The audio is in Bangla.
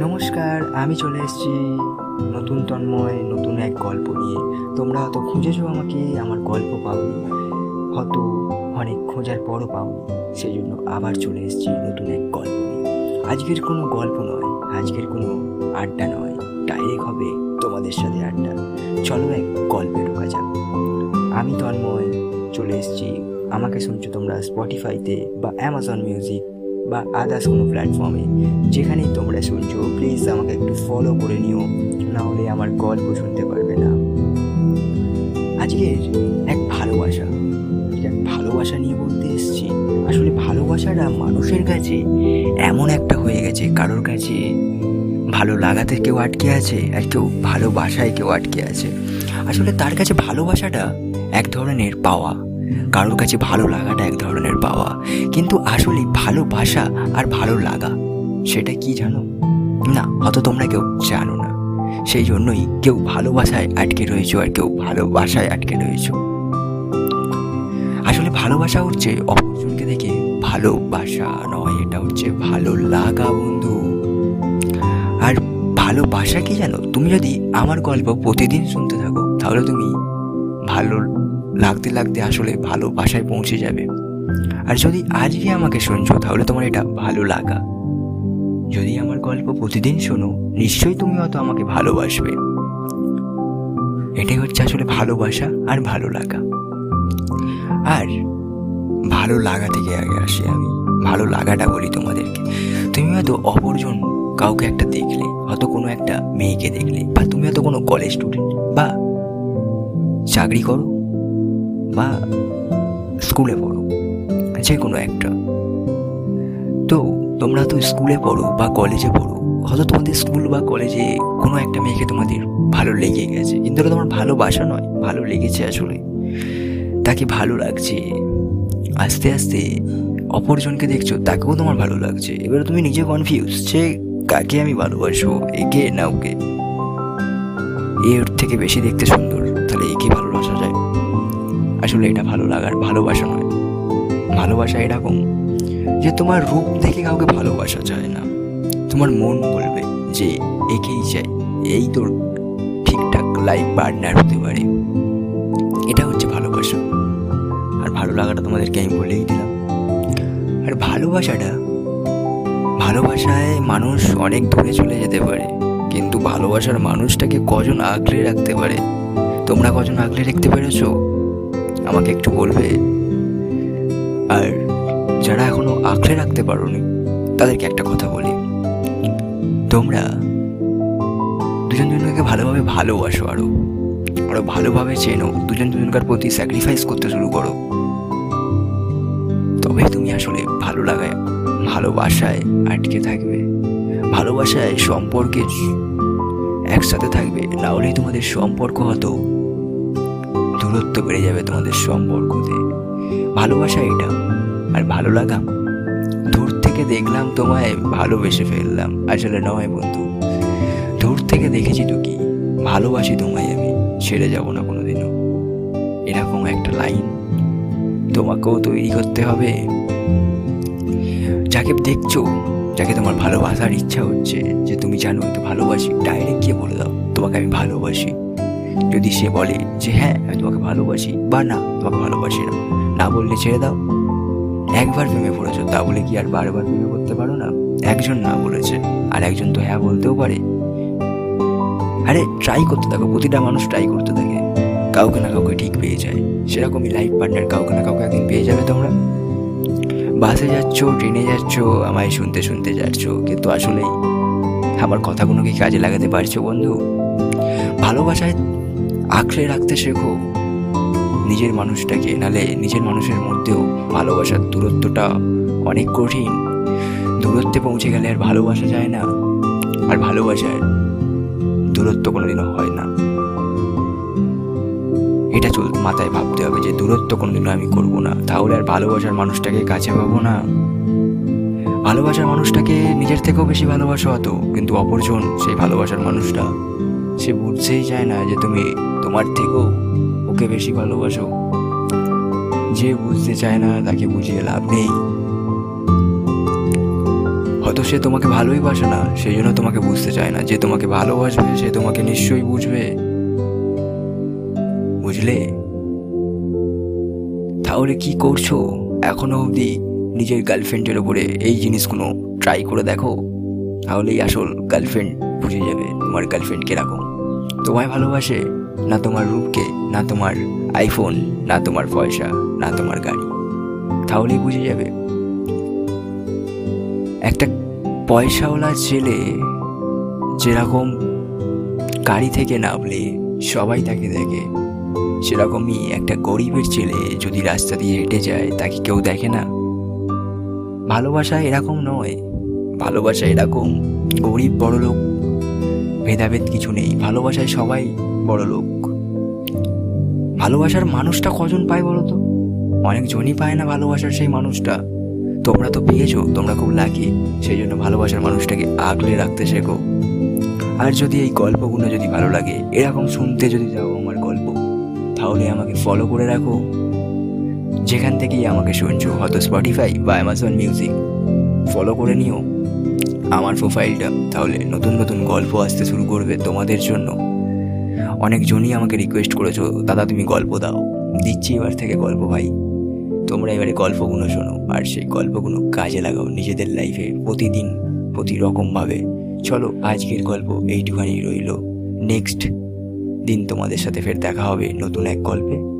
নমস্কার, আমি চলে এসেছি নতুন তন্ময়, নতুন এক গল্প নিয়ে। তোমরা হয়তো খুঁজেছো আমাকে, আমার গল্প পাওনি। হয়তো অনেক খোঁজার পরও পাওনি। সেই জন্য আবার চলে এসেছি নতুন এক গল্প নিয়ে। আজকের কোনো গল্প নয়, আজকের কোনো আড্ডা নয়। ডাইরেক্ট হবে তোমাদের সাথে আড্ডা। চলো এক গল্পে ঢোকা যাক। আমি তন্ময়, চলে এসেছি। আমাকে শুনছো তোমরা স্পটিফাইতে বা অ্যামাজন মিউজিক বা আদার্স কোনো প্ল্যাটফর্মে যেখানেই তোমরা শুনছো প্লিজ আমাকে একটু ফলো করে নিও, না হলে আমার গল্প শুনতে পারবে না। আজকের এক ভালোবাসা এক ভালোবাসা নিয়ে বলতে এসেছি। আসলে ভালোবাসাটা মানুষের কাছে এমন একটা হয়ে গেছে, কারোর কাছে ভালো লাগাতে কেউ আটকে আছে, আর কেউ ভালোবাসায় কেউ আটকে আছে। আসলে তার কাছে ভালোবাসাটা এক ধরনের পাওয়া। কারোর কাছে ভালো লাগাটা এক ধরনের পাওয়া। কিন্তু আসলে ভালোবাসা আর ভালো লাগা, সেটা কি জানো? না হয়তো তোমরা কেউ জানো না। সেই জন্যই কেউ ভালোবাসায় আটকে রয়েছো আর কেউ ভালোবাসায় আটকে রয়েছো। আসলে ভালোবাসা হচ্ছে অপরজনকে দেখে ভালোবাসা নয়, এটা হচ্ছে ভালো লাগা বন্ধু। আর ভালোবাসা কি জানো? তুমি যদি আমার গল্প প্রতিদিন শুনতে থাকো, তাহলে তুমি ভালো লাগতে লাগতে আসলে ভালো ভালোবাসায় পৌঁছে যাবে। আর যদি আজকে আমাকে শুনছো, তাহলে তোমার এটা ভালো লাগা। যদি আমার গল্প প্রতিদিন শোনো, নিশ্চয়ই তুমি হয়তো আমাকে ভালোবাসবে। এটাই হচ্ছে আসলে ভালোবাসা আর ভালো লাগা। আর ভালো লাগা থেকে আগে আসি আমি। ভালো লাগাটা বলি তোমাদেরকে। তুমি হয়তো অপরজন কাউকে একটা দেখলে, হয়তো কোনো একটা মেয়েকে দেখলে, বা তুমি হয়তো কোনো কলেজ স্টুডেন্ট বা চাকরি করো বা স্কুলে পড়ো যে কোনো একটা। তো তোমরা তো স্কুলে পড়ো বা কলেজে পড়ো, হয়তো তোমাদের স্কুল বা কলেজে কোনো একটা মেয়েকে তোমাদের ভালো লেগে গেছে। কিন্তু ওটা তোমার ভালোবাসা নয়, ভালো লেগেছে আসলে। তাকে ভালো লাগছে, আস্তে আস্তে অপরজনকে দেখছ, তাকেও তোমার ভালো লাগছে। এবারে তুমি নিজে কনফিউজ যে কাকে আমি ভালোবাসবো, একে না ওকে? এর থেকে বেশি দেখতে সুন্দর, তাহলে একে ভালোবাসা যায়। আসলে এটা ভালো লাগার ভালোবাসা নয়। ভালোবাসা এরকম যে তোমার রূপ দেখে কাউকে ভালোবাসা যায় না। তোমার মন বলবে যে একেই চাই এই তোর ঠিকঠাক লাইফ পার্টনার হতে পারে। এটা হচ্ছে ভালোবাসা। আর ভালো লাগাটা তোমাদেরকে আমি বলেই দিলাম। আর ভালোবাসাটা, ভালোবাসায় মানুষ অনেক দূরে চলে যেতে পারে, কিন্তু ভালোবাসার মানুষটাকে কজন আগলে রাখতে পারে? তোমরা কজন আগলে রাখতে পেরেছ? আমাকে একটু বলবে। আর যারা এখনও আঁকড়ে রাখতে পারোনি, তাদেরকে একটা কথা বলি। তোমরা দুজন দুজনকে ভালোভাবে ভালোবাসো আরও। আরও ভালোভাবে চেনো। দুজন দুজনকার প্রতি স্যাক্রিফাইস করতে শুরু করো। তবে তুমি আসলে ভালো লাগায়, ভালোবাসায় আটকে থাকবে। ভালোবাসায় সম্পর্কে একসাথে থাকবে। না হলেই তোমাদের সম্পর্ক হতো দূরত্ব বেড়ে যাবে তোমাদের সম্পর্কতে। ভালোবাসা এটা, আর ভালো লাগা? দূর থেকে দেখলাম তোমায়, ভালোবেসে ফেললাম। আসলে নয় বন্ধু, দূর থেকে দেখেছি তো কি? ভালোবাসি তোমায় আমি, ছেড়ে যাব না কোনোদিনও। এরকম একটা লাইন তোমাকেও তৈরি করতে হবে। যাকে দেখছ, যাকে তোমার ভালোবাসার ইচ্ছা হচ্ছে, যে তুমি জানো তো ভালোবাসি ডাইরেক্ট গিয়ে বলে দাও, তোমাকে আমি ভালোবাসি। যদি সে বলে যে হ্যাঁ আমি তোমাকে ভালোবাসি, বা, না, তোমাকে ভালোবাসি না না বললে ছেড়ে দাও। একবার প্রেমে পড়েছো, তা বলে কি আর বারবার প্রেমে করতে পারো না? একজন না বলেছে, আর একজন তো হ্যাঁ বলতেও পারে। আরে ট্রাই করতে থাকো, প্রতিটা মানুষ ট্রাই করতে থাকে। কাউকে না কাউকে ঠিক পেয়ে যায়। সেরকমই লাইফ পার্টনার কাউকে না কাউকে একদিন পেয়ে যাবে তোমরা। বাসে যাচ্ছ ট্রেনে যাচ্ছ, আমায় শুনতে শুনতে যাচ্ছ, কিন্তু আসলেই আমার কথাগুলো কি কাজে লাগাতে পারছ বন্ধু। ভালোবাসায় আঁকড়ে রাখতে শেখো। নিজের মানুষটাকে, নালে নিজের মানুষের মধ্যেও ভালোবাসার দূরত্বটা অনেক কঠিন। দূরত্বে পৌঁছে গেলে আর ভালোবাসা যায় না, আর ভালোবাসার দূরত্ব কোনোদিনও হয় না। এটা চল, মাথায় ভাবতে হবে যে দূরত্ব কোনোদিনও আমি করব না। তাহলে আর ভালোবাসার মানুষটাকে কাছে পাবো না। ভালোবাসার মানুষটাকে নিজের থেকেও বেশি ভালোবাসা হতো কিন্তু অপরজন সেই ভালোবাসার মানুষটা, সে বুঝতেই চায় না যে তুমি তোমার থেকেও ওকে বেশি ভালোবাসো। যে বুঝতে চায় না, তাকে বুঝিয়ে লাভ নেই। হয়তো সে তোমাকে ভালোই বাসে না, সেই জন্য তোমাকে বুঝতে চায় না। যে তোমাকে ভালোবাসবে, সে তোমাকে নিশ্চয়ই বুঝবে। বুঝলে? তাহলে কি করছ? এখনও অবধি নিজের গার্লফ্রেন্ডের ওপরে এই জিনিসগুলো ট্রাই করে দেখো। তাহলেই আসল গার্লফ্রেন্ড বুঝে যাবে, তোমার গার্লফ্রেন্ড কীরকম তোমায় ভালোবাসে না তোমার রূপকে, না তোমার আইফোন না তোমার পয়সা, না তোমার গাড়ি। তাহলেই বুঝে যাবে। একটা পয়সাওয়ালা ছেলে যেরকম গাড়ি থেকে নামলে সবাই তাকে দেখে, সেরকমই একটা গরিবের ছেলে যদি রাস্তা দিয়ে হেঁটে যায়, তাকে কেউ দেখে না। ভালোবাসা এরকম নয়। ভালোবাসা এরকম গরিব বড় লোক ভেদাভেদ কিছু নেই, ভালোবাসায় সবাই বড় লোক। ভালোবাসার মানুষটা কজন পায় বলো তো? অনেকজনই পায় না ভালোবাসার সেই মানুষটা। তোমরা তো পেয়েছ, তোমরা খুব লাকি সেই জন্য ভালোবাসার মানুষটাকে আগলে রাখতে শেখো। আর যদি এই গল্পগুলো যদি ভালো লাগে, এরকম শুনতে যদি যাও আমার গল্প, তাহলে আমাকে ফলো করে রাখো। যেখান থেকেই আমাকে শুনছো, হয়তো স্পটিফাই বা অ্যামাজন মিউজিক ফলো করে নিও। আমার প্রোফাইলটা তাহলে নতুন নতুন গল্প আসতে শুরু করবে তোমাদের জন্য। অনেকজনই আমাকে রিকোয়েস্ট করেছ, দাদা, তুমি গল্প দাও। দিচ্ছি এবার থেকে গল্প, ভাই। তোমরা এবারে গল্পগুলো শোনো, আর সেই গল্পগুলো কাজে লাগাও নিজেদের লাইফে প্রতিদিন, প্রতি রকমভাবে চলো, আজকের গল্প এইটুখানি রইল। নেক্সট দিন তোমাদের সাথে ফের দেখা হবে নতুন এক গল্পে।